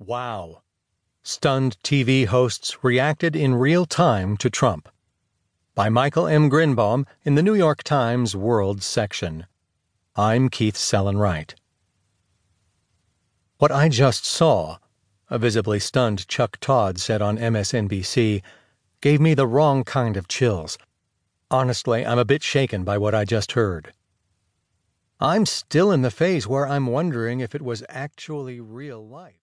Wow. Stunned TV hosts reacted in real time to Trump. By Michael M. Grynbaum in the New York Times World section. I'm Keith Sellon-Wright. What I just saw, a visibly stunned Chuck Todd said on MSNBC, gave me the wrong kind of chills. Honestly, I'm a bit shaken by what I just heard. I'm still in the phase where I'm wondering if it was actually real life.